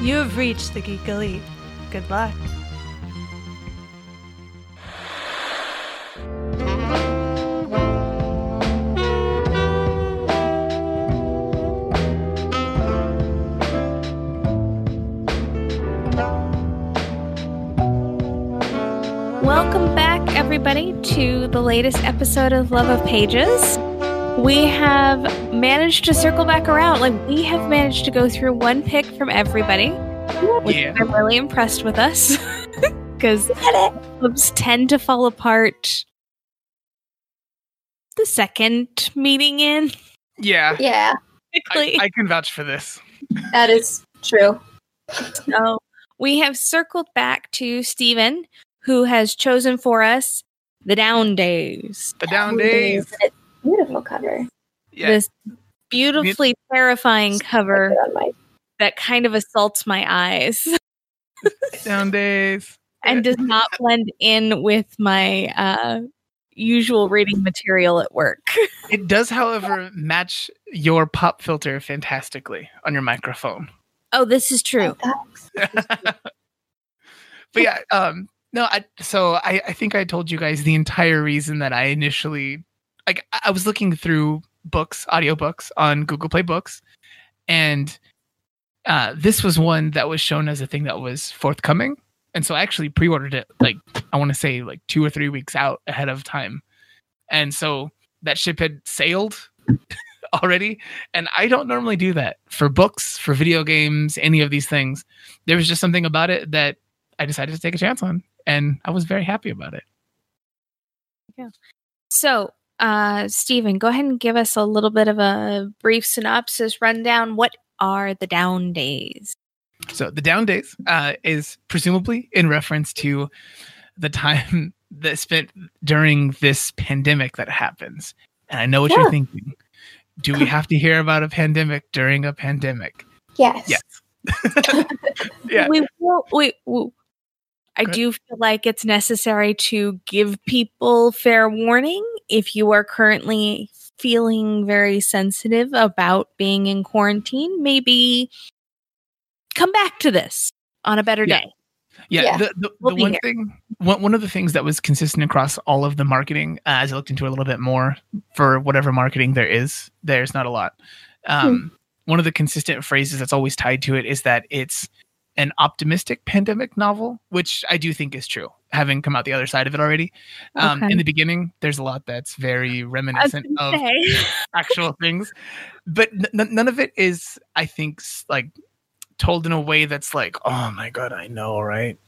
You have reached the Geek Elite. Good luck. Welcome back, everybody, to the latest episode of Love of Pages. We have managed to circle back around. Like, we have managed to go through one pick from everybody, which Yeah. I'm really impressed with us because clubs tend to fall apart the second meeting in. Yeah, Yeah, I, I can vouch for this. that is true. So we have circled back to Stephen, who has chosen for us the Down Days. The down days. Beautiful cover. Yeah, This beautifully terrifying cover Put it on my- that kind of assaults my eyes down days. and does not blend in with my uh, usual reading material at work. It does, however, match your pop filter fantastically on your microphone. Oh, this is true. but yeah, um, no, I so I, I think I told you guys the entire reason that I initially like I was looking through books, audiobooks on Google Play Books, and uh, this was one that was shown as a thing that was forthcoming. And so I actually pre-ordered it like I want to say like two or three weeks out ahead of time. And so that ship had sailed already. And I don't normally do that for books, for video games, any of these things. There was just something about it that I decided to take a chance on. And I was very happy about it. Yeah. So, uh, Stephen, go ahead and give us a little bit of a brief synopsis rundown. What are the Down Days? So the down days uh, is presumably in reference to the time that spent during this pandemic that happens. And I know what Yeah. you're thinking. Do we have to hear about a pandemic during a pandemic? Yes. Yes. Yeah. We will. We. we I Go do feel like it's necessary to give people fair warning if you are currently feeling very sensitive about being in quarantine. Maybe come back to this on a better Yeah. day. Yeah, Yeah. the, the, We'll the one here. thing, one, one of the things that was consistent across all of the marketing, uh, as I looked into a little bit more for whatever marketing there is, there's not a lot. Um, One of the consistent phrases that's always tied to it is that it's an optimistic pandemic novel, which I do think is true, having come out the other side of it already. Um, Okay. In the beginning, there's a lot that's very reminiscent of actual things, but n- none of it is, I think, like told in a way that's like, oh my god, I know, right?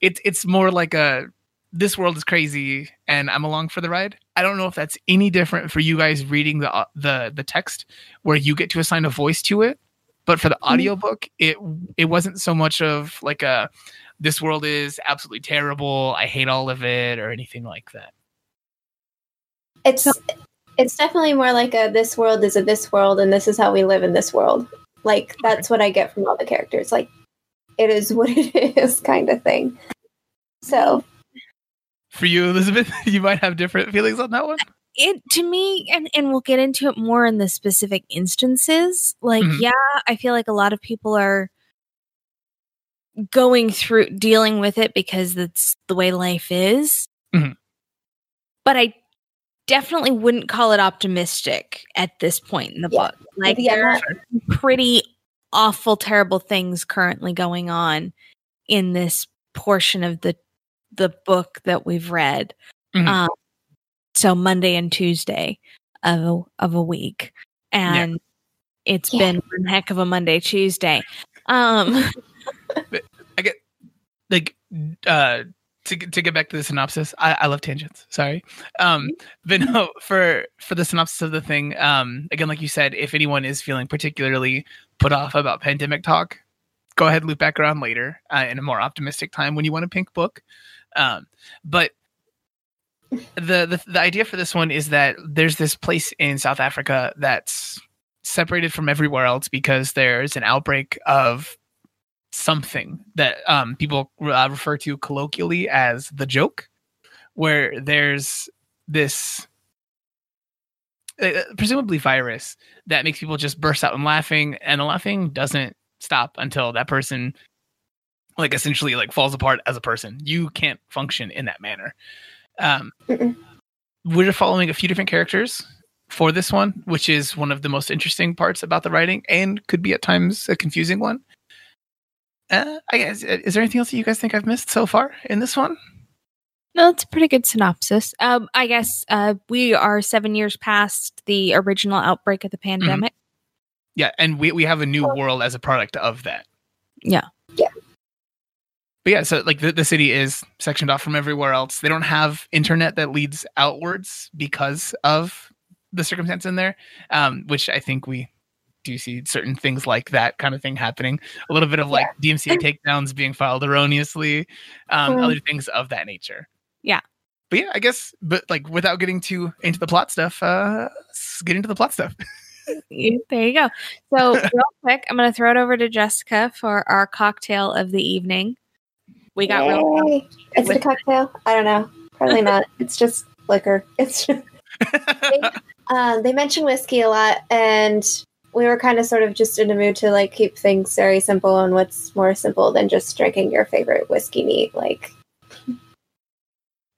It's it's more like a this world is crazy and I'm along for the ride. I don't know if that's any different for you guys reading the uh, the the text where you get to assign a voice to it, but for the mm-hmm. audiobook, it it wasn't so much of like a this world is absolutely terrible, I hate all of it or anything like that. It's it's definitely more like a this world is a this world and this is how we live in this world. Like that's what I get from all the characters. Like it is what it is kind of thing. So For you, Elizabeth, you might have different feelings on that one. It to me and and we'll get into it more in the specific instances like Mhm. yeah i feel like a lot of people are going through dealing with it because that's the way life is Mhm. but i definitely wouldn't call it optimistic at this point in the Yeah. book like Yeah, there are pretty awful terrible things currently going on in this portion of the the book that we've read Mhm. um, so monday and tuesday of a, of a week. And it's Yeah. been one heck of a monday tuesday. Um I get like uh to, get- to get back to the synopsis I, I love tangents sorry. Um but no for for the synopsis of the thing um again like you said if anyone is feeling particularly put off about pandemic talk go ahead and loop back around later uh, in a more optimistic time when you want a pink book. Um but the, the the idea for this one is that there's this place in south africa that's separated from everywhere else because there's an outbreak of something that um, people uh, refer to colloquially as the joke, where there's this uh, presumably virus that makes people just burst out and laughing, and the laughing doesn't stop until that person like essentially like falls apart as a person. You can't function in that manner. Um, Mm-mm. we're following a few different characters for this one, which is one of the most interesting parts about the writing, and could be at times a confusing one. Uh, I guess is there anything else that you guys think I've missed so far in this one? No, it's a pretty good synopsis. Um, I guess uh, we are seven years past the original outbreak of the pandemic. Yeah, and we we have a new world as a product of that. Yeah. Yeah. But yeah, so like the, the city is sectioned off from everywhere else. They don't have internet that leads outwards because of the circumstance in there, um, which I think we do see certain things like that kind of thing happening. A little bit of like DMCA takedowns being filed erroneously, um, Mm. other things of that nature. Yeah. But yeah, I guess, but like without getting too into the plot stuff, uh, let's get into the plot stuff. There you go. So, real quick, I'm going to throw it over to Jessica for our cocktail of the evening. We got real. Yay. Is it a cocktail? I don't know. Probably not. It's just liquor. It's just, uh, they mention whiskey a lot, and we were kind of sort of just in a mood to like keep things very simple. And what's more simple than just drinking your favorite whiskey neat? Like,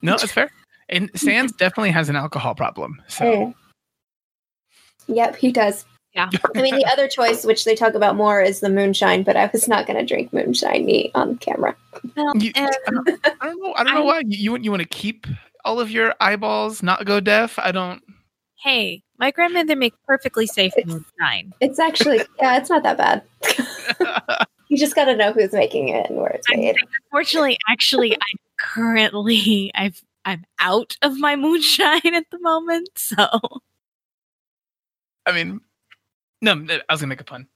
No, that's fair. And Sans definitely has an alcohol problem. So mm. yep, he does. Yeah. I mean, the other choice, which they talk about more, is the moonshine. But I was not going to drink moonshine neat on camera. Well, You- and I, don't, I don't know. I don't know why you you, you want to keep all of your eyeballs not go deaf. I don't. hey, my grandmother makes perfectly safe moonshine. It's actually, yeah, it's not that bad. you just got to know who's making it and where it's made. Unfortunately, actually, I'm currently I've I'm out of my moonshine at the moment. So I mean, no. I was gonna make a pun.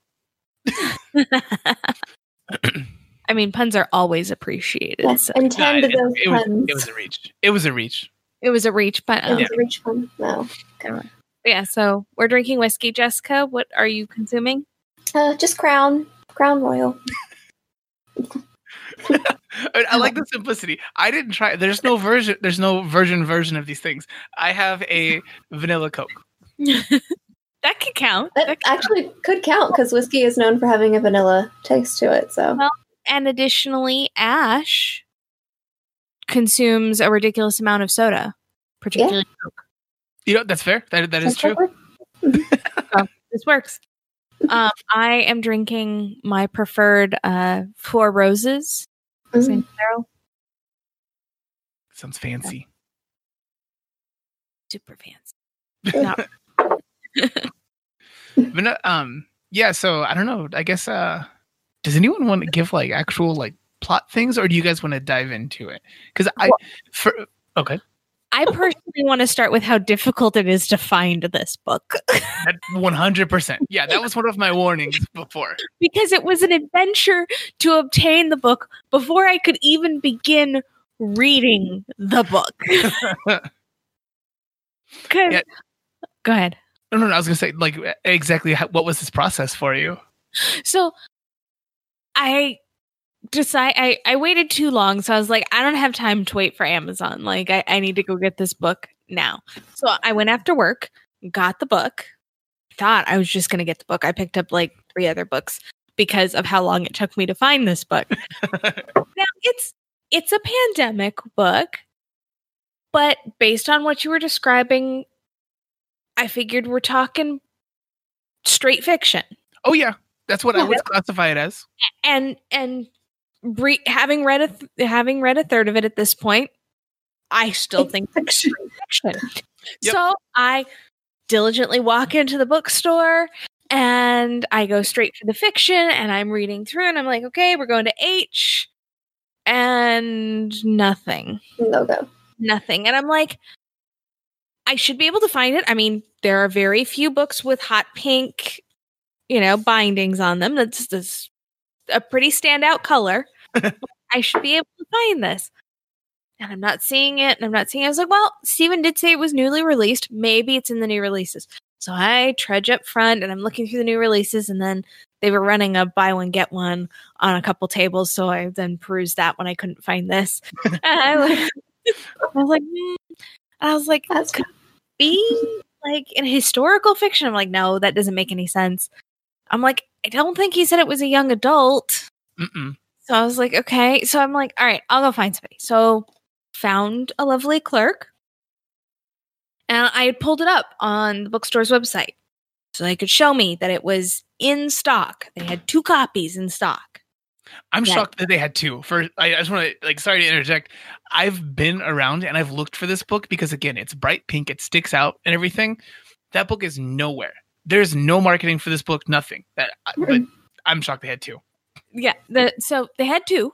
I mean, puns are always appreciated. Yes, So and No, tend to it, those it was, puns. it was a reach. It was a reach. it was a reach, but It um, was a reach pun. No. yeah. So we're drinking whiskey. Jessica, what are you consuming? Uh, just Crown. Crown Royal. I, I like the simplicity. I didn't try. There's no version. There's no version version of these things. I have a vanilla Coke. That could count. That That could actually could count because whiskey is known for having a vanilla taste to it. So Well, and additionally, Ash consumes a ridiculous amount of soda, particularly Coke. You know that's fair. That that is true. This works. Um, I am drinking my preferred uh, Four Roses. Mm. St. Sounds fancy. Super fancy. Not- But um, yeah. So I don't know. I guess. Uh, does anyone want to give like actual like plot things, or do you guys want to dive into it? Because I, for okay, I personally want to start with how difficult it is to find this book one hundred percent. Yeah, that was one of my warnings before. because it was an adventure to obtain the book before I could even begin reading the book. 'Cause- Yeah. Go ahead. No, no, no, I was gonna say like exactly how, what was this process for you? So I decide I, I waited too long, so I was like, I don't have time to wait for Amazon. Like I, I need to go get this book now. So I went after work, got the book, thought I was just gonna get the book. I picked up like three other books because of how long it took me to find this book. now it's it's a pandemic book, but based on what you were describing, I figured we're talking straight fiction. Oh yeah, that's what I would classify it as. and and re- having read a th- having read a third of it at this point, I still think it's fiction. fiction. Yep. So I diligently walk into the bookstore and I go straight for the fiction and I'm reading through and I'm like, okay, we're going to H and nothing. no go. Nothing. And I'm like, I should be able to find it. I mean, there are very few books with hot pink, you know, bindings on them. That's, that's a pretty standout color. I should be able to find this. And I'm not seeing it. And I'm not seeing it. I was like, well, Steven did say it was newly released. Maybe it's in the new releases. So I trudge up front and I'm looking through the new releases. And then they were running a buy one, get one on a couple tables. So I then perused that when I couldn't find this. and I, was- I was like, hmm. I was like, That's could it be like in historical fiction. I'm like, no, that doesn't make any sense. I'm like, I don't think he said it was a young adult. Mm-mm. So I was like, okay. So I'm like, all right, I'll go find somebody. So found a lovely clerk. And I had pulled it up on the bookstore's website so they could show me that it was in stock. They had two copies in stock. I'm Yeah. shocked that they had two. For I, I just want to like, sorry to interject. I've been around and I've looked for this book because again, it's bright pink, it sticks out and everything. That book is nowhere. There's no marketing for this book, nothing. That, hmm. but I'm shocked they had two. Yeah. The, so they had two.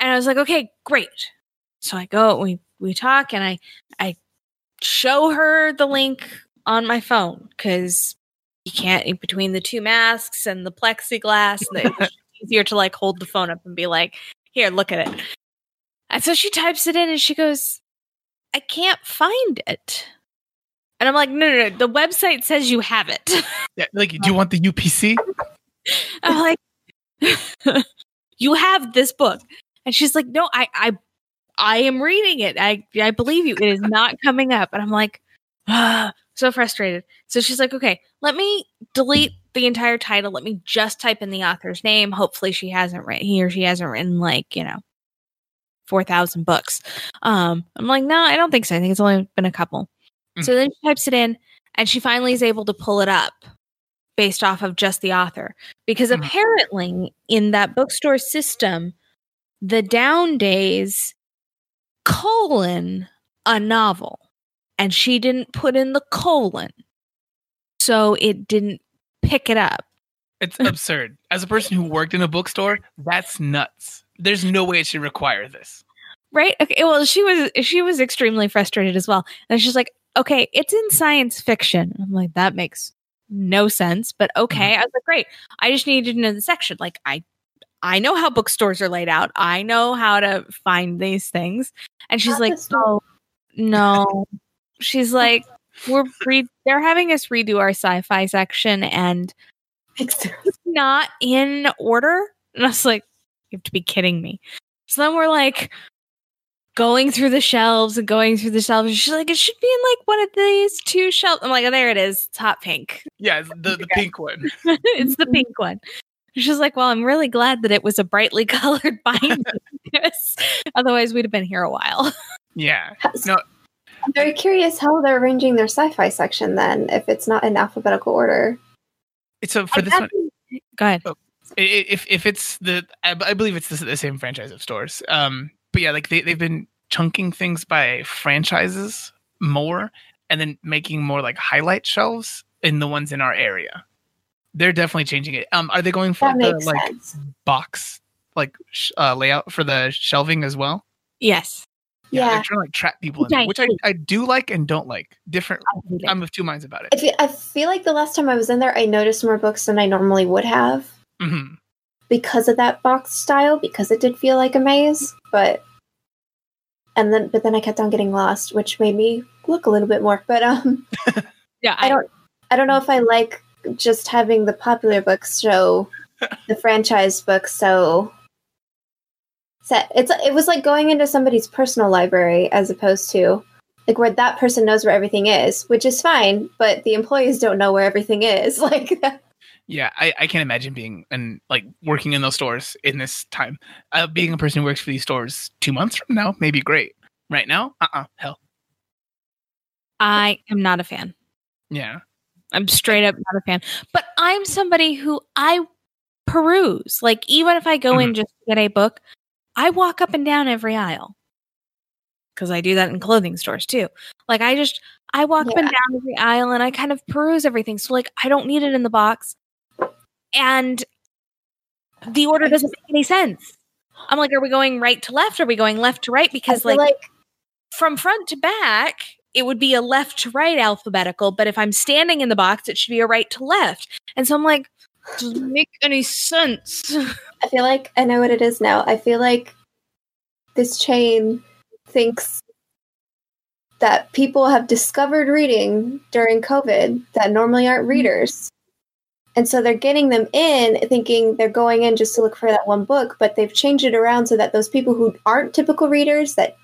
And I was like, okay, great. So I go, we we talk and I I show her the link on my phone because you can't in between the two masks and the plexiglass and was easier to like hold the phone up and be like, here, look at it. And so she types it in and she goes, I can't find it. And I'm like, no, no, no. The website says you have it. Yeah, like, do you want the UPC? I'm like, you have this book. And she's like, no, I, I, I am reading it. I, I believe you. It is not coming up. And I'm like, ah, so frustrated. So she's like, okay, let me delete the entire title. Let me just type in the author's name. Hopefully she hasn't written, he or she hasn't written like, you know, 4,000 books. Um, I'm like, no, I don't think so. I think it's only been a couple. Mm. So then she types it in and she finally is able to pull it up based off of just the author. Because Mhm. apparently in that bookstore system, the down days colon a novel. And she didn't put in the colon. So it didn't pick it up. It's absurd. As a person who worked in a bookstore, that's nuts. There's no way it should require this. Right? Okay. Well, she was she was extremely frustrated as well. And she's like, "Okay, it's in science fiction." I'm like, "That makes no sense." But okay. Mm-hmm. I was like, "Great. I just needed to know the section. Like I I know how bookstores are laid out. I know how to find these things." And she's Not like, the "Oh, no." she's like, "We're re- they're having us redo our sci-fi section and it's not in order. And I was like, you have to be kidding me. So then we're like going through the shelves and going through the shelves. She's like, it should be in like one of these two shelves. I'm like, oh, there it is. It's hot pink. Yeah, it's the, the pink one. it's the pink one. She's like, well, I'm really glad that it was a brightly colored binding. Otherwise, we'd have been here a while. Yeah. No, I'm very curious how they're arranging their sci-fi section then, if it's not in alphabetical order. it's a, for I this one. Go ahead. I- i- If if it's the, I believe it's the, the same franchise of stores. Um, but yeah, like they they've been chunking things by franchises more, and then making more like highlight shelves in the ones in our area. They're definitely changing it. Um, are they going for the makes like sense. box like sh- uh, layout for the shelving as well? Yes. Yeah, Yeah. they're trying to like trap people in, Which I which I. I do like and don't like. Different. I hate it. I'm of two minds about I it. feel, I feel like the last time I was in there, I noticed more books than I normally would have hmm because of that box style, because it did feel like a maze. But and then, but then I kept on getting lost, which made me look a little bit more. But um, yeah. I don't, I don't know if I like just having the popular books show the franchise books so set. It's it was like going into somebody's personal library as opposed to like where that person knows where everything is, which is fine, but the employees don't know where everything is. Like Yeah, I, I can't imagine being and like working in those stores in this time. Uh, being a person who works for these stores two months from now may be great. Right now, uh, uh hell, I am not a fan. yeah, I'm straight up not a fan. But I'm somebody who I peruse. Like even if I go in just to get a book, I walk up and down every aisle. Cause I do that in clothing stores too. Like I just I walk up and down every aisle and I kind of peruse everything. So like I don't need it in the box. And the order doesn't make any sense. I'm like, are we going right to left? Are we going left to right? Because like like from front to back, it would be a left to right alphabetical, but if I'm standing in the box, it should be a right to left. And so I'm like, doesn't make any sense. I feel like I know what it is now. I feel like this chain thinks that people have discovered reading during COVID that normally aren't mm-hmm. readers. And so they're getting them in thinking they're going in just to look for that one book, but they've changed it around so that those people who aren't typical readers that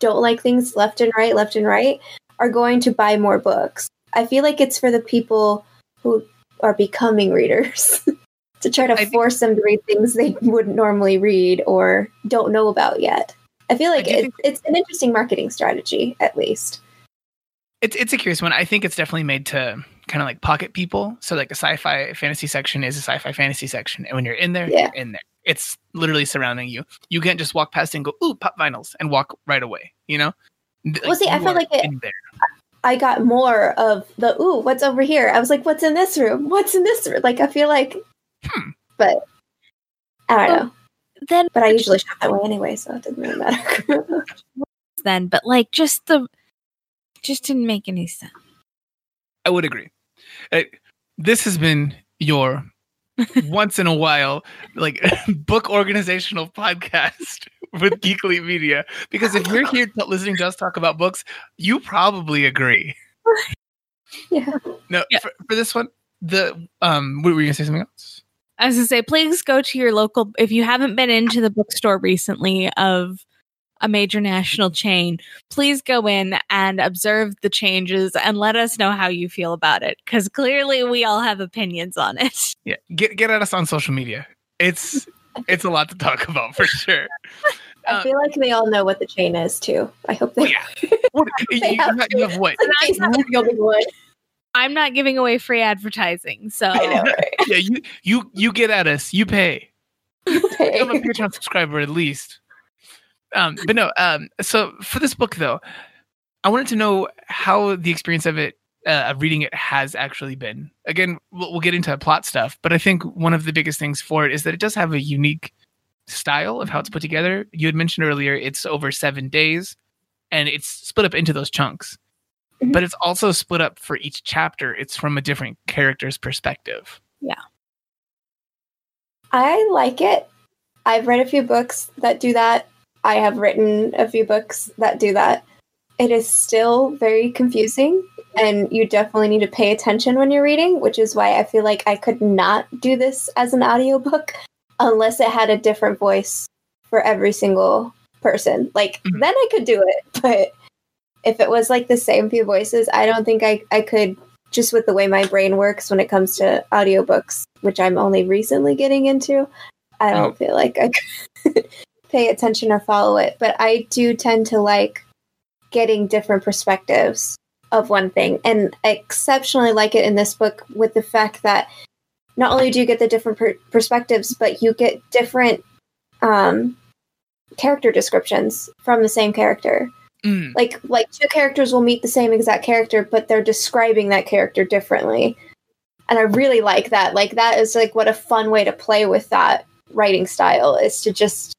don't like things left and right, left and right, are going to buy more books. I feel like it's for the people who are becoming readers to try to I think- force them to read things they wouldn't normally read or don't know about yet. I feel like it, think- it's an interesting marketing strategy, at least. It's it's a curious one. I think it's definitely made to kind of like pocket people. So like a sci-fi fantasy section is a sci-fi fantasy section, and when you're in there, Yeah. you're in there. It's literally surrounding you. You can't just walk past and go, "Ooh, pop vinyls," and walk right away. You know. Well, see, I feel like it-. I got more of the ooh, what's over here? I was like, what's in this room? What's in this room? Like I feel like Hmm. but I don't Well, know. Then But I usually shop that way anyway, so it didn't really matter. then, but like just the just didn't make any sense. I would agree. Uh, this has been your once in a while like book organizational podcast with Geekly Media. Because if you're here t- listening to us talk about books, you probably agree. yeah. No, Yeah. for, for this one, the um, what were you gonna say something else? I was gonna say, please go to your local if you haven't been into the bookstore recently of a major national chain, please go in and observe the changes and let us know how you feel about it. Because clearly we all have opinions on it. Yeah, get get at us on social media. It's it's a lot to talk about for sure. I feel like they all know what the chain is too. I hope they, yeah. What, They you have have, you have what? like Jason not the only one. I'm not giving away free advertising, so know, right? Yeah, you you you get at us. You pay. Okay. I'm a Patreon subscriber at least. Um, but no. Um, so for this book though, I wanted to know how the experience of it, uh, of reading it, has actually been. Again, we'll, we'll get into plot stuff, but I think one of the biggest things for it is that it does have a unique style of how it's put together. You had mentioned earlier it's over seven days, and it's split up into those chunks. Mhm. But it's also split up for each chapter. It's from a different character's perspective. Yeah. I like it. I've read a few books that do that. I have written a few books that do that. It is still very confusing, and you definitely need to pay attention when you're reading, which is why I feel like I could not do this as an audiobook unless it had a different voice for every single person. Like, Mhm. then I could do it, but if it was like the same few voices, I don't think I, I could just with the way my brain works when it comes to audiobooks, which I'm only recently getting into, I don't feel like I could pay attention or follow it. But I do tend to like getting different perspectives of one thing. And I exceptionally like it in this book with the fact that not only do you get the different per- perspectives, but you get different um, character descriptions from the same character Mm. like like two characters will meet the same exact character but they're describing that character differently and i really like that like that is like what a fun way to play with that writing style is to just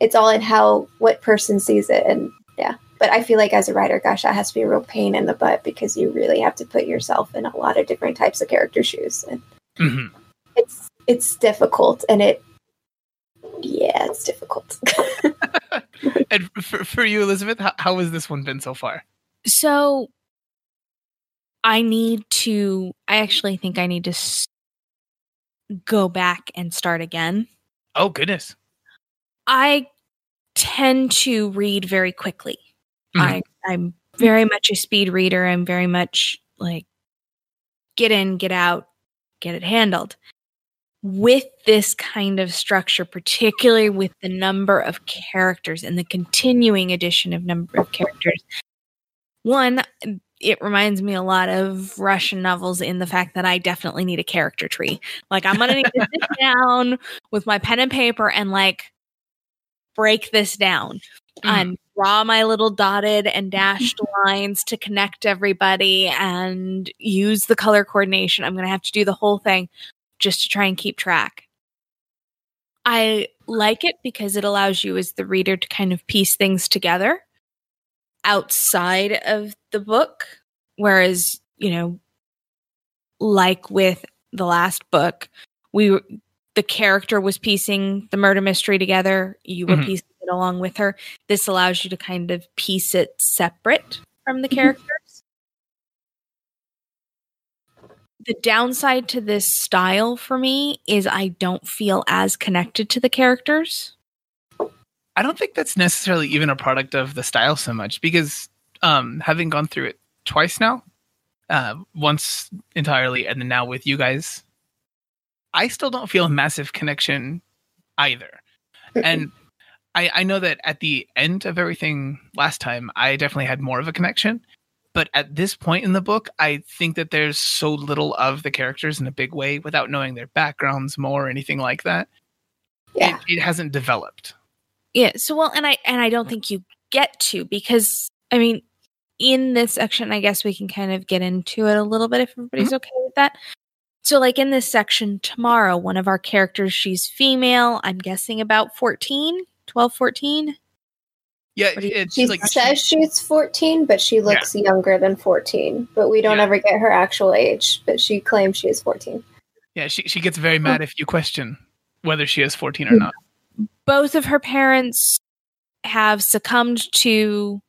it's all in how what person sees it and yeah but i feel like as a writer gosh that has to be a real pain in the butt because you really have to put yourself in a lot of different types of character shoes and Mhm. it's it's difficult and it yeah it's difficult And for, for you, Elizabeth, how, how has this one been so far? so I need to I actually think I need to s- go back and start again. Oh goodness. I tend to read very quickly. Mhm. I I'm very much a speed reader. I'm very much like get in, get out, get it handled. With this kind of structure, particularly with the number of characters and the continuing addition of number of characters, one, it reminds me a lot of Russian novels in the fact that I definitely need a character tree. Like I'm gonna need to sit down with my pen and paper and like break this down and draw my little dotted and dashed lines to connect everybody and use the color coordination. I'm going to have to do the whole thing just to try and keep track. I like it because it allows you as the reader to kind of piece things together outside of the book. Whereas, you know, like with the last book, we were, the character was piecing the murder mystery together. You were Mhm. piecing it along with her. This allows you to kind of piece it separate from the Mhm. characters. The downside to this style for me is I don't feel as connected to the characters. I don't think that's necessarily even a product of the style so much because um, having gone through it twice now, uh, once entirely, and then now with you guys, I still don't feel a massive connection either. And I, I know that at the end of everything last time, I definitely had more of a connection. But at this point in the book, I think that there's so little of the characters in a big way without knowing their backgrounds more or anything like that. Yeah. It, it hasn't developed. Yeah. So well, and I and I don't think you get to because I mean, in this section, I guess we can kind of get into it a little bit if everybody's mm-hmm. okay with that. So, like in this section tomorrow, one of our characters, she's female. I'm guessing about 14, 12, 14. Yeah, you- it's She like says she's 14, but she looks younger than 14. But we don't Yeah. ever get her actual age, but she claims she is 14. yeah, she she gets very oh. mad if you question whether she is 14 or mm. not. Both of her parents have succumbed to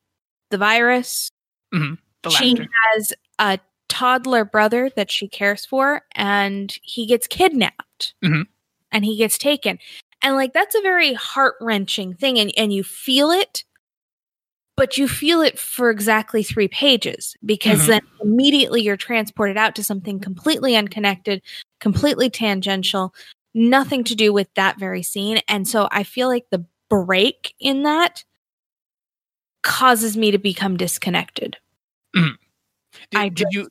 the virus. Mm-hmm, the she has a toddler brother that she cares for, and he gets kidnapped Mhm. and he gets taken. And like that's a very heart wrenching thing, and, and you feel it, but you feel it for exactly three pages because Mhm. then immediately you're transported out to something completely unconnected, completely tangential, nothing to do with that very scene. And so I feel like the break in that causes me to become disconnected. Did, I did you?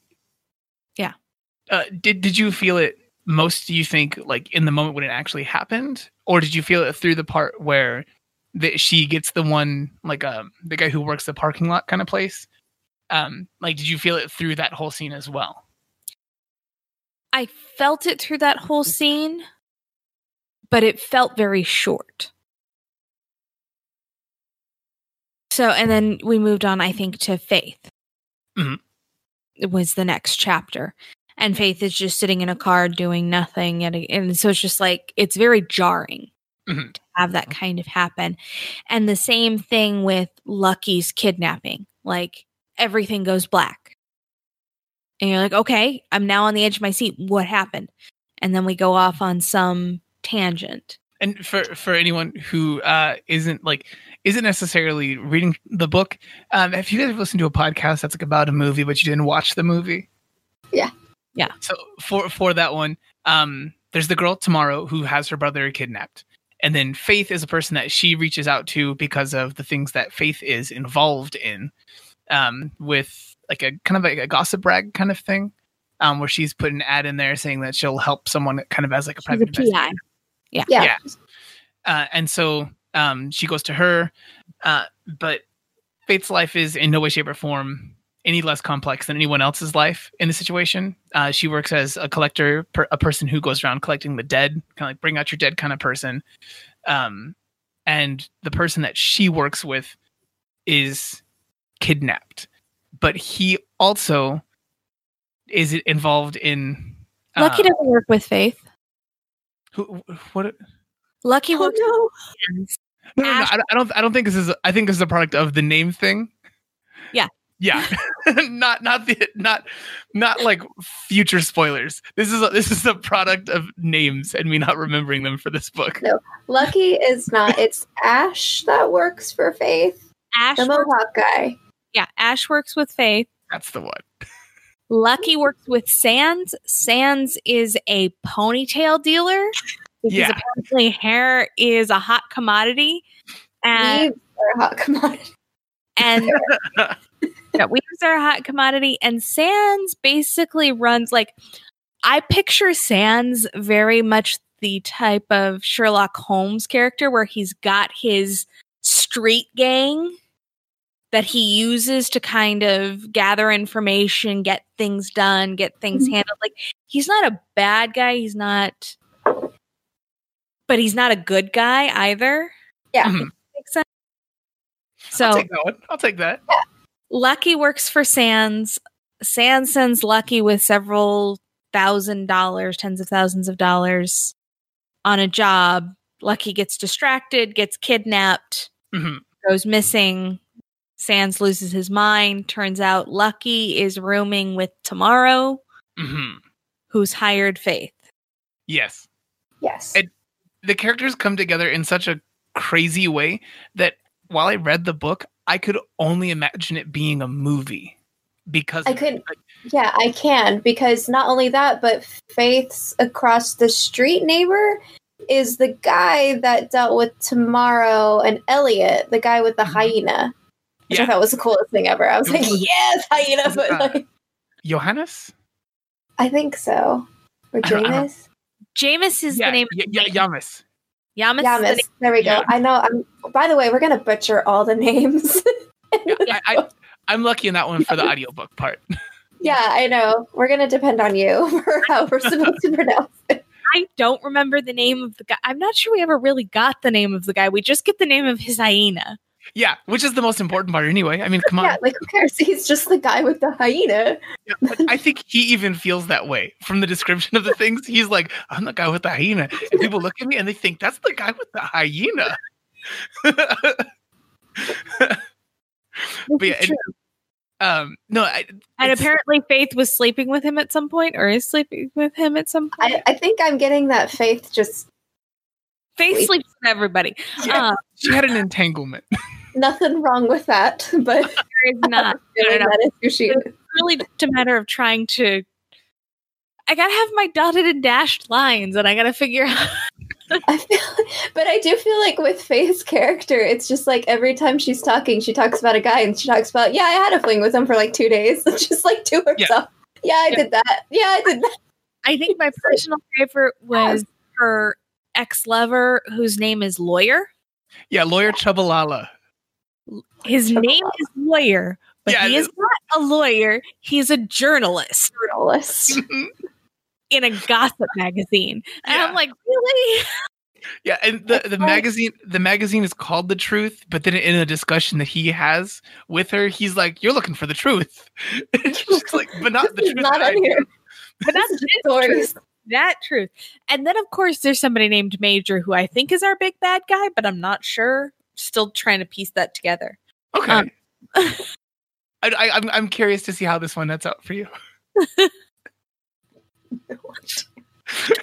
Uh, did did you feel it most? Do you think like in the moment when it actually happened, or did you feel it through the part where that she gets the one like um the guy who works the parking lot kind of place? Um, like did you feel it through that whole scene as well? I felt it through that whole scene, but it felt very short. So, and then we moved on, I think, to Faith. Mhm. It was the next chapter. And Faith is just sitting in a car doing nothing. And, and so it's just like, it's very jarring Mhm. to have that kind of happen. And the same thing with Lucky's kidnapping. Like, everything goes black. And you're like, okay, I'm now on the edge of my seat. What happened? And then we go off on some tangent. And for for anyone who uh, isn't like isn't necessarily reading the book, um, if you guys have listened to a podcast that's like about a movie but you didn't watch the movie, Yeah. Yeah. So for for that one, um, there's the girl tomorrow who has her brother kidnapped, and then Faith is a person that she reaches out to because of the things that Faith is involved in, um, with like a kind of like a gossip rag kind of thing, um, where she's put an ad in there saying that she'll help someone kind of as like a She's private a PI. investigator Yeah. Yeah. uh, and so um, she goes to her. Uh, but Faith's life is in no way, shape, or form any less complex than anyone else's life in the situation. Uh, she works as a collector, per, a person who goes around collecting the dead, kind of like bring out your dead kind of person. Um, and the person that she works with is kidnapped, but he also is involved in. Uh, Lucky doesn't work with Faith. who, what? Lucky Oh, works no. No, no, no, I don't. I don't think this is. I think this is a product of the name thing. Yeah. Yeah. not not the not not like future spoilers. This is a, this is a product of names and me not remembering them for this book. No. Lucky is not. It's Ash that works for Faith. Ash. The Works, Mohawk guy. yeah, Ash works with Faith. That's the one. Lucky works with Sans. Sans is a ponytail dealer because Yeah. apparently hair is a hot commodity. And Weaves are a hot commodity. And yeah, weaves are a hot commodity. And Sans basically runs like I picture Sans very much the type of Sherlock Holmes character where he's got his street gang that he uses to kind of gather information, get things done, get things Mhm. handled. Like he's not a bad guy, he's not but he's not a good guy either. Yeah. Mhm. Makes sense. I'll So take that one. I'll take that. Lucky works for Sans. Sans sends Lucky with several thousand dollars, tens of thousands of dollars on a job. Lucky gets distracted, gets kidnapped, hmm goes missing. Sans loses his mind. Turns out Lucky is rooming with Tomorrow, hmm who's hired Faith. Yes. Yes. It- the characters come together in such a crazy way that while I read the book, I could only imagine it being a movie because I couldn't. Yeah, I can because not only that, but Faith's across the street neighbor is the guy that dealt with Tomorrow and Elliot, the guy with the Mhm. hyena, which Yeah. I thought was the coolest thing ever. I was It like, was- yes, hyena, but like, Johannes. I think so. Or I don't- I don't- Jameis. Jameis is yeah, the name. y- y- Yamis. Yamis. is the name- There we go. Yeah. I know. I'm. By the way, we're gonna butcher all the names. Yeah, I, I, I'm lucky in that one for the audiobook part. yeah, I know. We're gonna depend on you for how we're supposed to pronounce it. I don't remember the name of the guy. I'm not sure we ever really got the name of the guy. We just get the name of his hyena. Yeah, which is the most important part anyway. I mean, come on. Yeah, like who cares? He's just the guy with the hyena. Yeah, I think he even feels that way from the description of the things. He's like, I'm the guy with the hyena. And people look at me and they think that's the guy with the hyena. but yeah, and, true. um, no, I, and apparently Faith was sleeping with him at some point, or is sleeping with him at some point. I, I think I'm getting that Faith just Faith sleep- sleeps with everybody. Yeah. Uh, she had an entanglement. nothing wrong with that, but there is not. feeling know. that is who she really just a matter of trying to. I gotta have my dotted and dashed lines, and I gotta figure out. I feel, but I do feel like with Faith's character, it's just like every time she's talking, she talks about a guy and she talks about, yeah, I had a fling with him for like two days, just like to herself. Yeah, I Yeah. did that. Yeah, I did that. I think my personal favorite was her ex lover, whose name is Lawyer. Yeah, lawyer Chubalala. His name is Lawyer, but Yeah, he is not a lawyer. He's a journalist Journalist. in a gossip magazine, and Yeah. I'm like, really? Yeah, and the, the magazine the magazine is called The Truth, but then in a discussion that he has with her, he's like, You're looking for the truth. And she's like, but not the truth. not here. But that's This is his stories. truth. That truth. And then, of course, there's somebody named Major who I think is our big bad guy, but I'm not sure. Still trying to piece that together. Okay. Um, I, I, I'm I'm curious to see how this one nets out for you.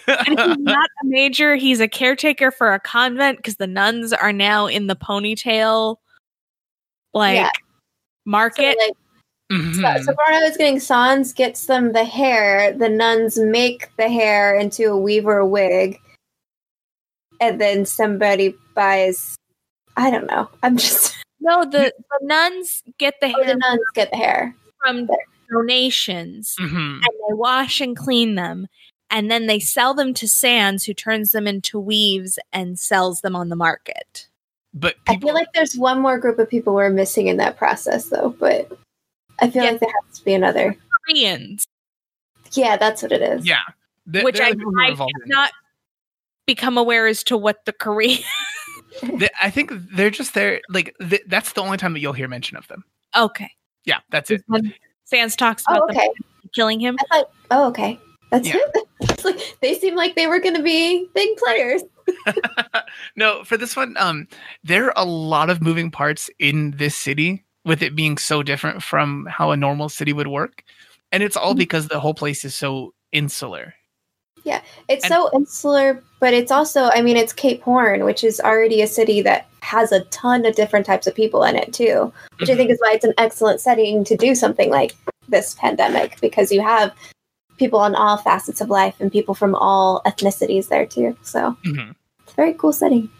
And he's not a major. He's a caretaker for a convent because the nuns are now in the ponytail, like Yeah. So, market. like, Mhm. so, so Barno is getting Sans gets them the hair. The nuns make the hair into a weaver wig, and then somebody buys. I don't know. I'm just. no, the, the nuns get the Oh, hair the nuns get the hair. from donations, Mhm. and they wash and clean them, and then they sell them to Sans, who turns them into weaves and sells them on the market. But I feel like there's one more group of people we're missing in that process, though. But I feel Yeah. like there has to be another. Koreans, Yeah, that's what it is. yeah. They- which they're I, the people who are I involved have not become aware as to what the Korean. They- I think they're just there. Like th- that's the only time that you'll hear mention of them. okay, Yeah, that's it. when Sans talks about Oh, them okay. killing him. I thought. Oh, okay. That's Yeah. it. Like, they seem like they were going to be big players. no, for this one, um, there are a lot of moving parts in this city with it being so different from how a normal city would work. And it's all Mhm. because the whole place is so insular. Yeah, it's And- so insular, but it's also, I mean, it's Cape Horn, which is already a city that has a ton of different types of people in it, too. Which I think is why it's an excellent setting to do something like this pandemic, because you have people on all facets of life and people from all ethnicities there, too. So Mhm. it's a very cool setting.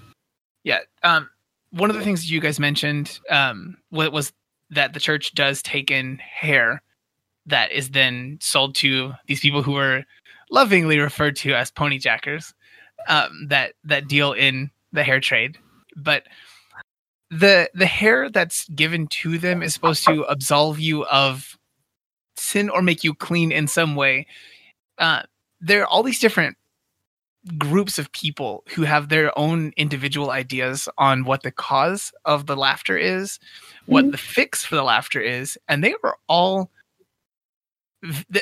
Yeah. Um, one of the things you guys mentioned um, was that the church does take in hair that is then sold to these people who are lovingly referred to as pony jackers um, that that deal in the hair trade. But the the hair that's given to them is supposed to absolve you of sin or make you clean in some way. Uh, there are all these different groups of people who have their own individual ideas on what the cause of the laughter is, what Mhm. the fix for the laughter is, and they are all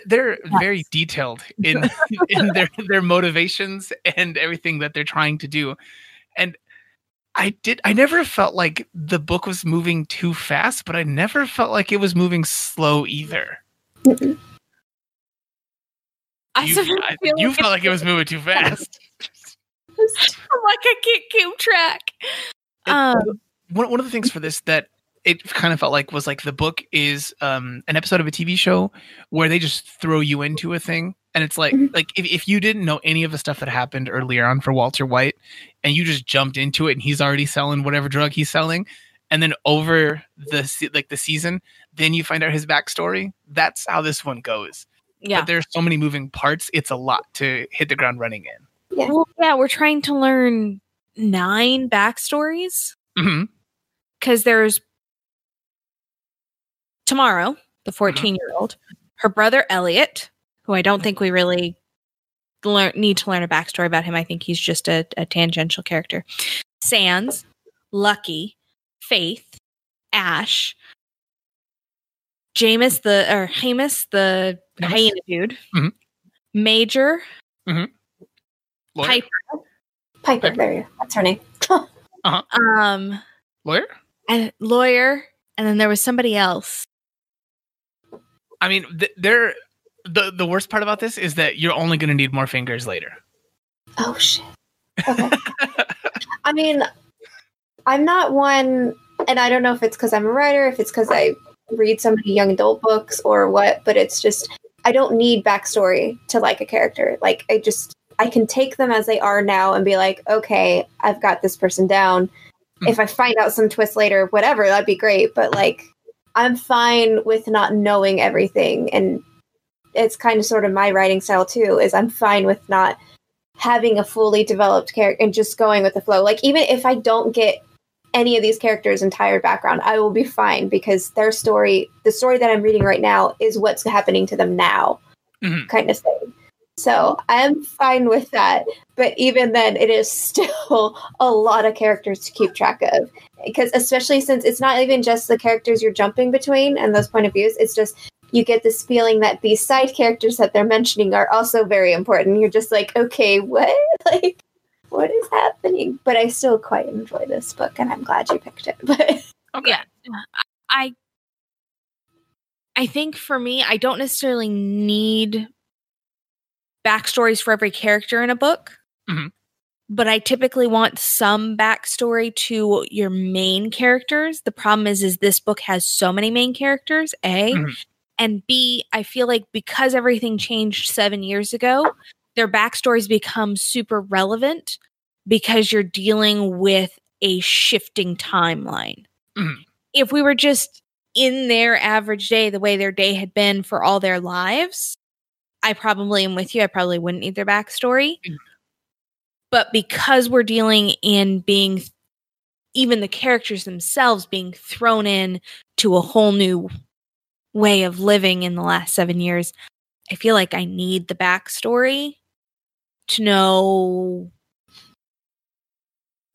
they're very detailed in in their their motivations and everything that they're trying to do. And I did I never felt like the book was moving too fast, but I never felt like it was moving slow either. I You, I- feel you like felt like it was moving too fast. I'm like I can't keep track. Um, one, one of the things for this that it kind of felt like was like the book is um an episode of a TV show where they just throw you into a thing and it's like Mhm. like if, if you didn't know any of the stuff that happened earlier on for Walter White and you just jumped into it and he's already selling whatever drug he's selling and then over the like the season then you find out his backstory that's how this one goes Yeah. but there's so many moving parts it's a lot to hit the ground running in Yeah. Well, yeah, we're trying to learn nine backstories hmm because there's tomorrow, the 14 year old, her brother Elliot, who I don't think we really learn, need to learn a backstory about him. I think he's just a, a tangential character. Sans, Lucky, Faith, Ash, Jameis the or Hamus the Hamus. hyena dude, Mhm. Major, Lawyer? Piper, Piper, there you go. That's her name. um, lawyer and lawyer, and then there was somebody else. I mean, th- they're the the worst part about this is that you're only going to need more fingers later. Oh shit. Okay. I mean, I'm not one, and I don't know if it's because I'm a writer, if it's because I read so many young adult books or what, but it's just I don't need backstory to like a character. Like I just I can take them as they are now and be like, okay, I've got this person down. Mm. If I find out some twist later, whatever, that'd be great. But like, I'm fine with not knowing everything, and it's kind of sort of my writing style too. Is I'm fine with not having a fully developed character and just going with the flow. Like even if I don't get any of these characters' entire background, I will be fine because their story, the story that I'm reading right now, is what's happening to them now, Mhm. kind of thing. So I'm fine with that. But even then, it is still a lot of characters to keep track of. Because especially since it's not even just the characters you're jumping between and those point of views, it's just you get this feeling that these side characters that they're mentioning are also very important. You're just like, okay, what? Like, what is happening? But I still quite enjoy this book, and I'm glad you picked it. But Okay. Yeah. I I think for me, I don't necessarily need backstories for every character in a book. Mhm. But I typically want some backstory to your main characters. The problem is is this book has so many main characters, A. Mhm. And B, I feel like because everything changed seven years ago, their backstories become super relevant because you're dealing with a shifting timeline. Mhm. If we were just in their average day, the way their day had been for all their lives, I probably am with you. I probably wouldn't need their backstory. Mhm. But because we're dealing in being even the characters themselves being thrown in to a whole new way of living in the last seven years, I feel like I need the backstory to know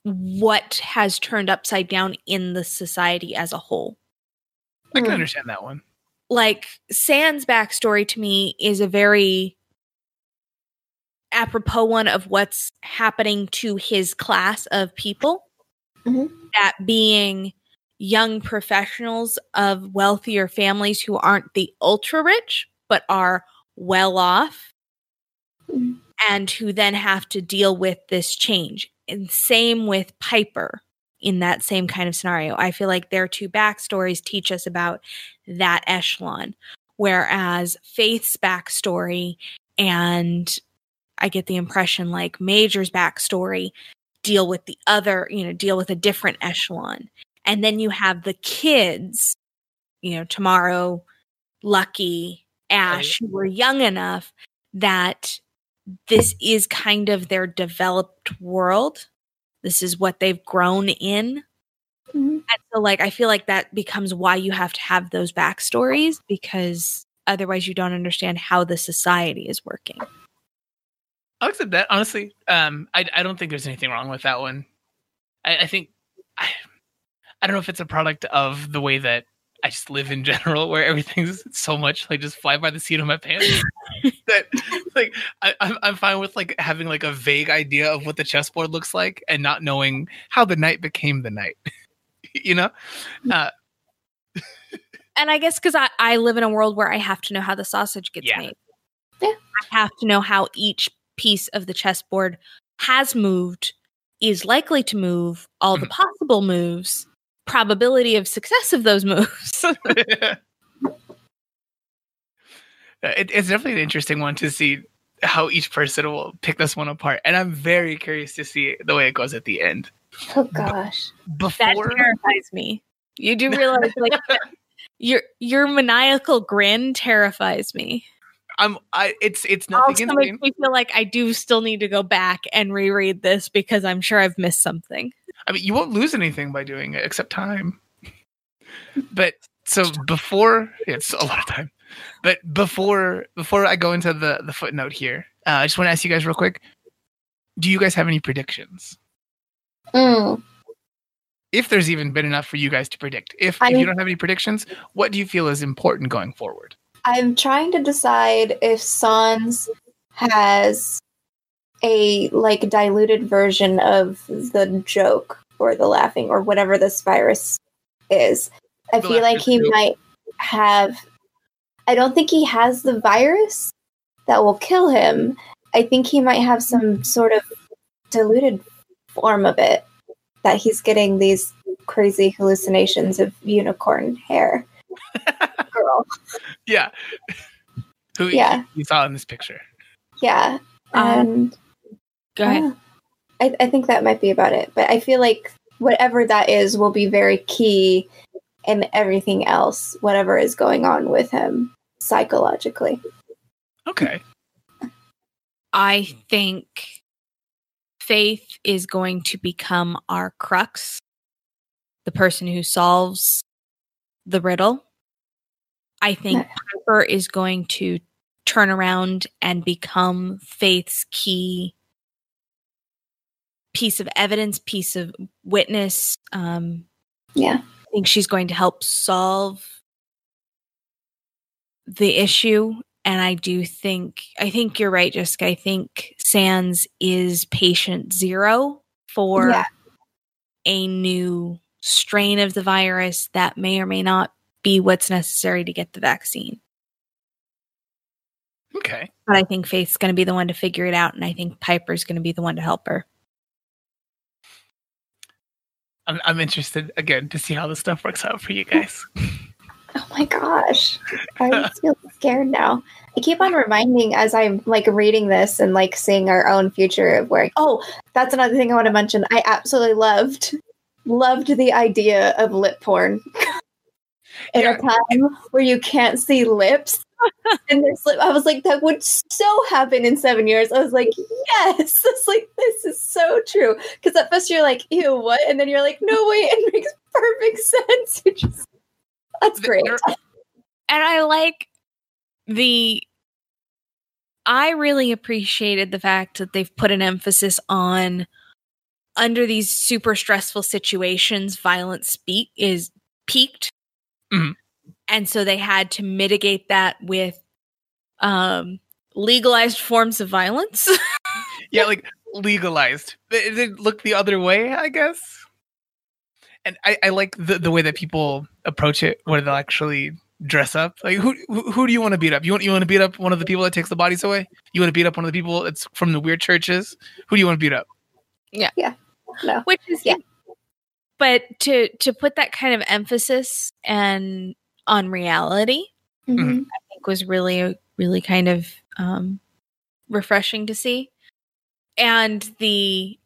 what has turned upside down in the society as a whole. I can Hmm. understand that one. Like Sans backstory to me is a very apropos one of what's happening to his class of people. Mhm. That being young professionals of wealthier families who aren't the ultra rich, but are well off Mhm. and who then have to deal with this change. And same with Piper in that same kind of scenario. I feel like their two backstories teach us about that echelon. Whereas Faith's backstory and I get the impression like Major's backstory deal with the other, you know, deal with a different echelon. And then you have the kids, you know, tomorrow, Lucky, Ash, who were young enough that this is kind of their developed world. This is what they've grown in. Mhm. And so, like, I feel like that becomes why you have to have those backstories because otherwise you don't understand how the society is working. I'll accept that. Honestly, um, I I don't think there's anything wrong with that one. I, I think I I don't know if it's a product of the way that I just live in general, where everything's so much like just fly by the seat of my pants. that like I, I'm I'm fine with like having like a vague idea of what the chessboard looks like and not knowing how the knight became the knight. you know, uh, And I guess because I, I live in a world where I have to know how the sausage gets Yeah. made. Yeah. I have to know how each piece of the chessboard has moved, is likely to move, all the mm. possible moves probability of success of those moves. Uh, it, it's definitely an interesting one to see how each person will pick this one apart, and I'm very curious to see the way it goes at the end. Oh gosh. that Before, terrifies me. You do realize like your your maniacal grin terrifies me. I'm, I it's it's nothing also makes me feel like I do still need to go back and reread this because I'm sure I've missed something. I mean, you won't lose anything by doing it except time. But so before it's a lot of time. But before before I go into the the footnote here, uh, I just want to ask you guys real quick: Do you guys have any predictions? Mm. If there's even been enough for you guys to predict, if, I- if you don't have any predictions, what do you feel is important going forward? I'm trying to decide if Sans has a like diluted version of the joke or the laughing or whatever this virus is. I The feel like he joke. might have I don't think he has the virus that will kill him. I think he might have some sort of diluted form of it that he's getting these crazy hallucinations of unicorn hair. Girl. Yeah, who Yeah. you saw in this picture? Yeah. Um, And Go ahead. uh, I, I think that might be about it. But I feel like whatever that is will be very key in everything else, whatever is going on with him psychologically. Okay, I think Faith is going to become our crux, the person who solves the riddle. I think. Piper is going to turn around and become Faith's key piece of evidence, piece of witness. Um, Yeah. I think she's going to help solve the issue. And I do think, I think you're right, Jessica. I think Sans is patient zero for Yeah. a new strain of the virus that may or may not be what's necessary to get the vaccine. okay. But I think Faith's going to be the one to figure it out. And I think Piper's going to be the one to help her. I'm I'm interested again to see how this stuff works out for you guys. Oh my gosh. I feel scared now. I keep on reminding as I'm like reading this and like seeing our own future of where oh, that's another thing I want to mention. I absolutely loved loved the idea of lip porn. In Yeah. a time where you can't see lips and there's lip I was like, that would so happen in seven years. I was like, yes. It's like this is so true. Because at first you're like, ew, what? And then you're like, no wait, it makes perfect sense. Just that's great. And I like the I really appreciated the fact that they've put an emphasis on under these super stressful situations violence speak is peaked Mhm. and so they had to mitigate that with um legalized forms of violence yeah, like legalized. It, it looked the other way, I guess. And I, I like the, the way that people approach it, where they'll actually dress up. Like, who who, who do you want to beat up? You want you want to beat up one of the people that takes the bodies away? You want to beat up one of the people that's from the weird churches? Who do you want to beat up? Yeah. Yeah. No. which is Yeah. But to to put that kind of emphasis and on reality Mhm. I think was really really kind of um refreshing to see and the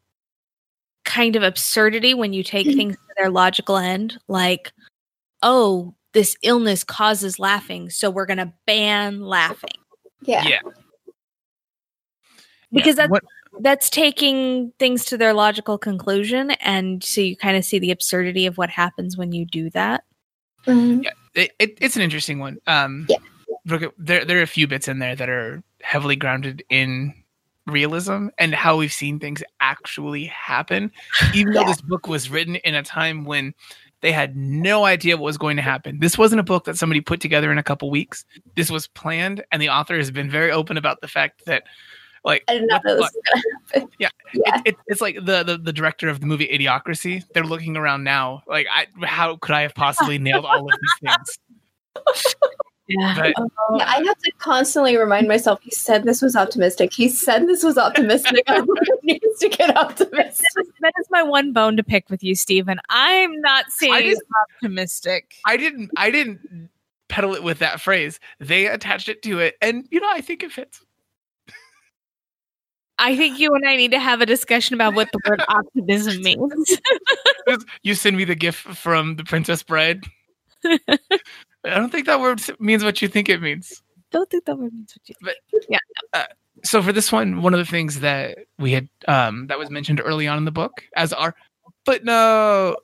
kind of absurdity when you take Mhm. things to their logical end like oh this illness causes laughing so we're going to ban laughing Yeah. Yeah. because Yeah. that's What- that's taking things to their logical conclusion and so you kind of see the absurdity of what happens when you do that Mhm. yeah, it, it, it's an interesting one. Um, Yeah. there there are a few bits in there that are heavily grounded in realism and how we've seen things actually happen. Even though this book was written in a time when they had no idea what was going to happen. This wasn't a book that somebody put together in a couple weeks. This was planned, and the author has been very open about the fact that, like, I didn't know that was gonna happen. Yeah. Yeah. it, it, it's like the, the the director of the movie Idiocracy. They're looking around now, like, I, how could I have possibly nailed all of these things? Yeah. But oh, Yeah, I have to constantly remind myself. He said this was optimistic. He said this was optimistic. I needs to get optimistic. that is my one bone to pick with you, Stephen. I'm not saying I it's optimistic. I didn't I didn't peddle it with that phrase. They attached it to it, and you know I think it fits. I think you and I need to have a discussion about what the word optimism means. You send me the gift from the Princess Bride. I don't think that word means what you think it means. Don't think that word means what you Yeah. So for this one, one of the things that we had um, that was mentioned early on in the book as our footnote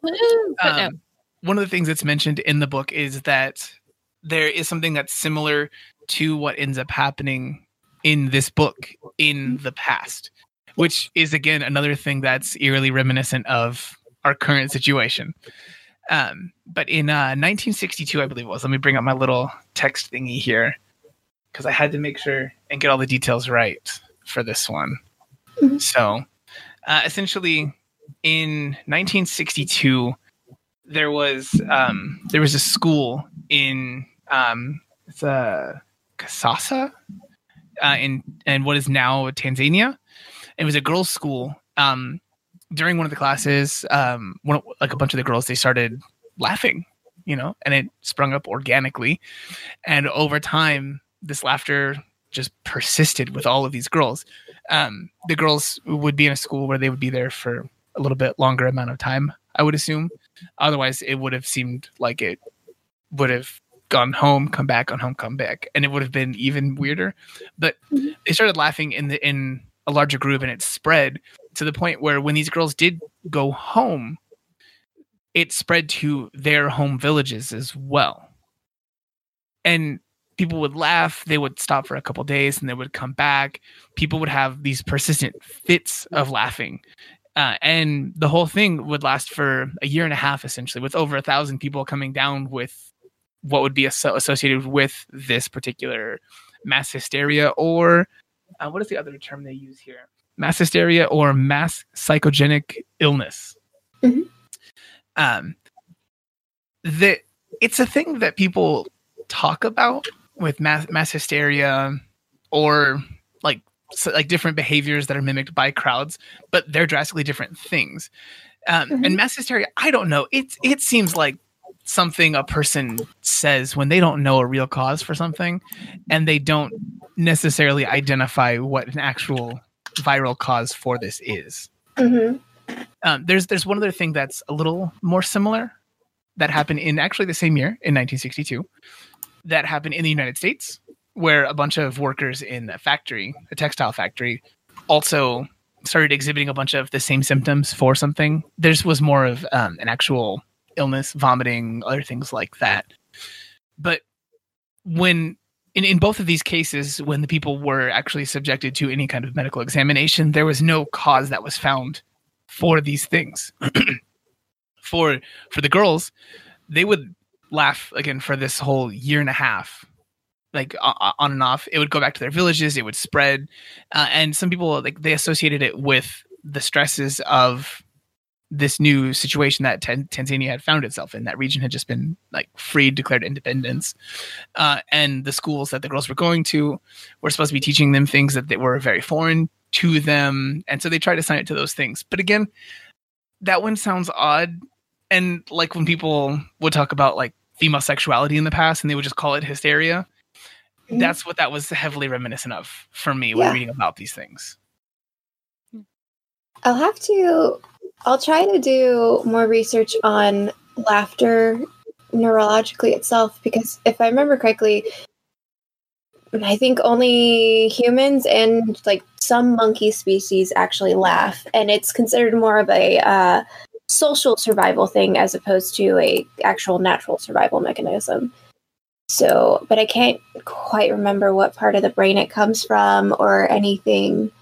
Footnote. um, one of the things that's mentioned in the book is that there is something that's similar to what ends up happening in this book in the past, which is again another thing that's eerily reminiscent of our current situation. Um, but in uh, 1962, I believe it was. Let me bring up my little text thingy here because I had to make sure and get all the details right for this one. Mhm. So, uh, essentially, in 1962, there was um, there was a school in um, it's a Kashasha uh, in what is now Tanzania. It was a girls' school. Um, during one of the classes, um, one, like a bunch of the girls, they started laughing, you know, and it sprung up organically. And over time, this laughter just persisted with all of these girls. Um, the girls would be in a school where they would be there for a little bit longer amount of time, I would assume. Otherwise, it would have seemed like it would have gone home, come back, gone home, come back, and it would have been even weirder. But Mhm. they started laughing in the in a larger group, and it spread to the point where when these girls did go home, it spread to their home villages as well. And people would laugh, they would stop for a couple days and they would come back. People would have these persistent fits of laughing. Uh, and the whole thing would last for a year and a half, essentially, with over a thousand people coming down with what would be asso- associated with this particular mass hysteria, or uh, what is the other term they use here? Mass hysteria or mass psychogenic illness. Mhm. Um, the it's a thing that people talk about with mass mass hysteria or like so, like different behaviors that are mimicked by crowds, but they're drastically different things. Um, Mhm. And mass hysteria, I don't know. It it seems like something a person says when they don't know a real cause for something, and they don't necessarily identify what an actual viral cause for this is. hmm Um, there's there's one other thing that's a little more similar that happened in actually the same year in 1962 that happened in the United States where a bunch of workers in a factory, a textile factory, also started exhibiting a bunch of the same symptoms for something. Theirs was more of um, an actual illness, vomiting, other things like that. But when in, in both of these cases, when the people were actually subjected to any kind of medical examination, there was no cause that was found for these things. for for the girls, they would laugh again for this whole year and a half, like o- on and off. It would go back to their villages. It would spread, uh, and some people like they associated it with the stresses of this new situation that Tan- Tanzania had found itself in. That region had just been like freed, declared independence, uh, and the schools that the girls were going to were supposed to be teaching them things that they were very foreign to them, and so they tried to sign it to those things. But again, that one sounds odd, and like when people would talk about like female sexuality in the past, and they would just call it hysteria. Mhm. That's what that was heavily reminiscent of for me when Yeah. reading about these things. I'll have to. I'll try to do more research on laughter neurologically itself because if I remember correctly, I think only humans and like some monkey species actually laugh, and it's considered more of a uh, social survival thing as opposed to a actual natural survival mechanism. So, but I can't quite remember what part of the brain it comes from or anything.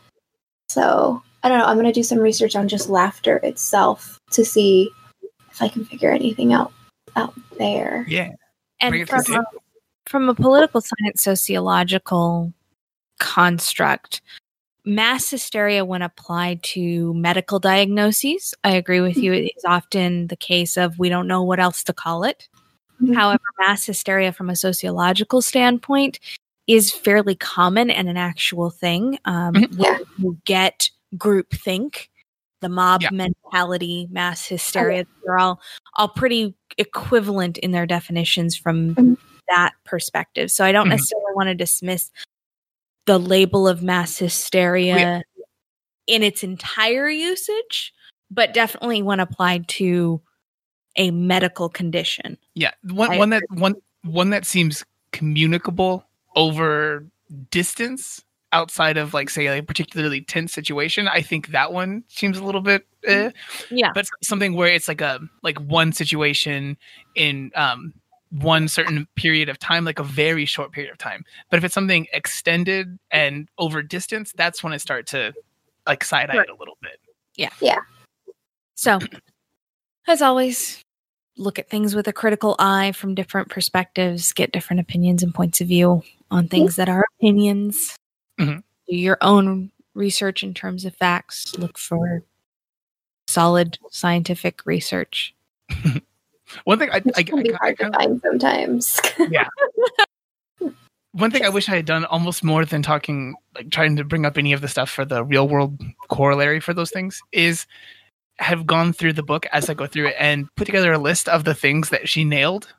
So, I don't know. I'm going to do some research on just laughter itself to see if I can figure anything out out there. Yeah, and Bring it to from a, from a political science sociological construct mass hysteria when applied to medical diagnoses i agree with you it's often the case of we don't know what else to call it Mhm. However, mass hysteria from a sociological standpoint is fairly common and an actual thing. Um, Mhm. when you get groupthink, the mob Yeah. mentality, mass hysteria, they're all all pretty equivalent in their definitions from Mhm. that perspective. So I don't Mhm. necessarily want to dismiss the label of mass hysteria Yeah. in its entire usage, but definitely when applied to a medical condition. Yeah, one I one that one one that seems communicable over distance outside of like say a particularly tense situation. I think that one seems a little bit eh. Yeah. but something where it's like a like one situation in um one certain period of time like a very short period of time but if it's something extended and over distance that's when i start to like side eye Right. it a little bit Yeah. Yeah. So, as always, look at things with a critical eye from different perspectives, get different opinions and points of view on things that are opinions. Mhm. Do your own research in terms of facts. Look for solid scientific research. one thing i, Which I, can be I- I hard to kinda- find sometimes. yeah. one thing i wish i had done almost more than talking like trying to bring up any of the stuff for the real world corollary for those things is have gone through the book as i go through it and put together a list of the things that she nailed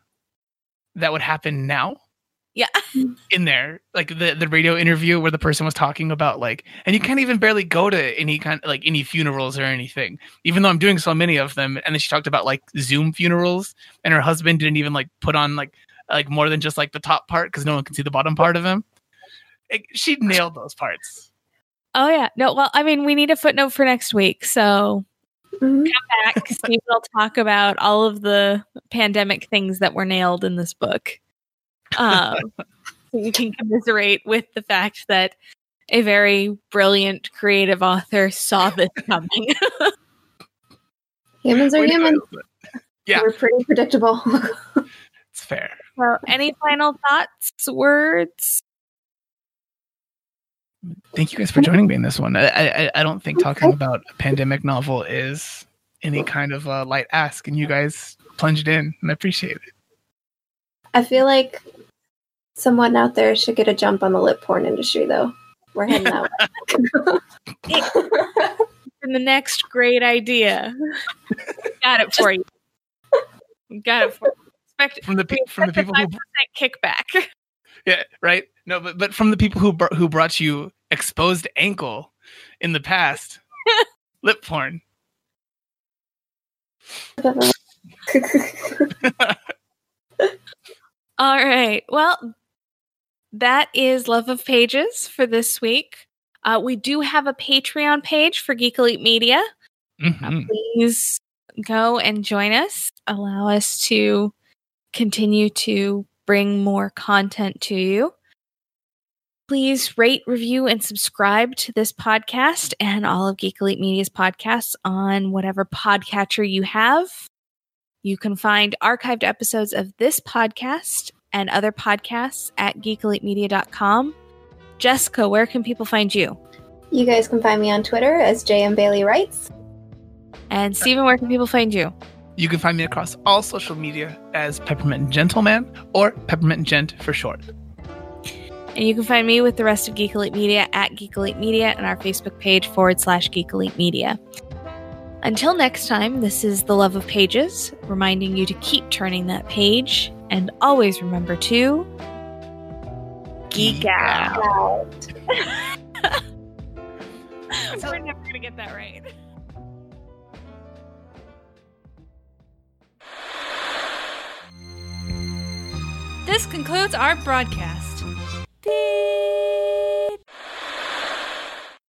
that would happen now Yeah. in there like the the radio interview where the person was talking about like and you can't even barely go to any kind like any funerals or anything even though i'm doing so many of them and then she talked about like zoom funerals and her husband didn't even like put on like like more than just like the top part because no one can see the bottom part of him It- she nailed those parts Oh, yeah. No, well, I mean, we need a footnote for next week. So, Mhm. back, Steve will talk about all of the pandemic things that were nailed in this book. Um, so you can commiserate with the fact that a very brilliant creative author saw this coming. Humans are humans. to go, human. Elsa. Yeah. We're pretty predictable. it's fair so, any final thoughts, words? thank you guys for joining me in this one i i, I don't think talking about a pandemic novel is any kind of a light ask and you guys plunged in and i appreciate it I feel like someone out there should get a jump on the lip porn industry, though. We're heading out. And the next great idea. Got it for you. Got it for you. Expect from the pe- from the people who kickback. Yeah, right. No, but but from the people who br- who brought you exposed ankle in the past, lip porn. All right. Well, that is Love of Pages for this week. Uh, we do have a Patreon page for Geek Elite Media. Mhm. Please go and join us. Allow us to continue to bring more content to you. Please rate, review, and subscribe to this podcast and all of Geek Elite Media's podcasts on whatever podcatcher you have. You can find archived episodes of this podcast and other podcasts at geekelitemedia.com. Jessica, where can people find you? you guys can find me on Twitter as JM Bailey Writes. And Stephen, where can people find you? You can find me across all social media as Peppermint Gentleman or Peppermint Gent for short. And you can find me with the rest of Geek Elite Media at Geek Elite Media and our Facebook page forward slash Geek Elite Media. Until next time, this is The Love of Pages, reminding you to keep turning that page and always remember to geek out. so, We're never going to get that right. This concludes our broadcast. Beep.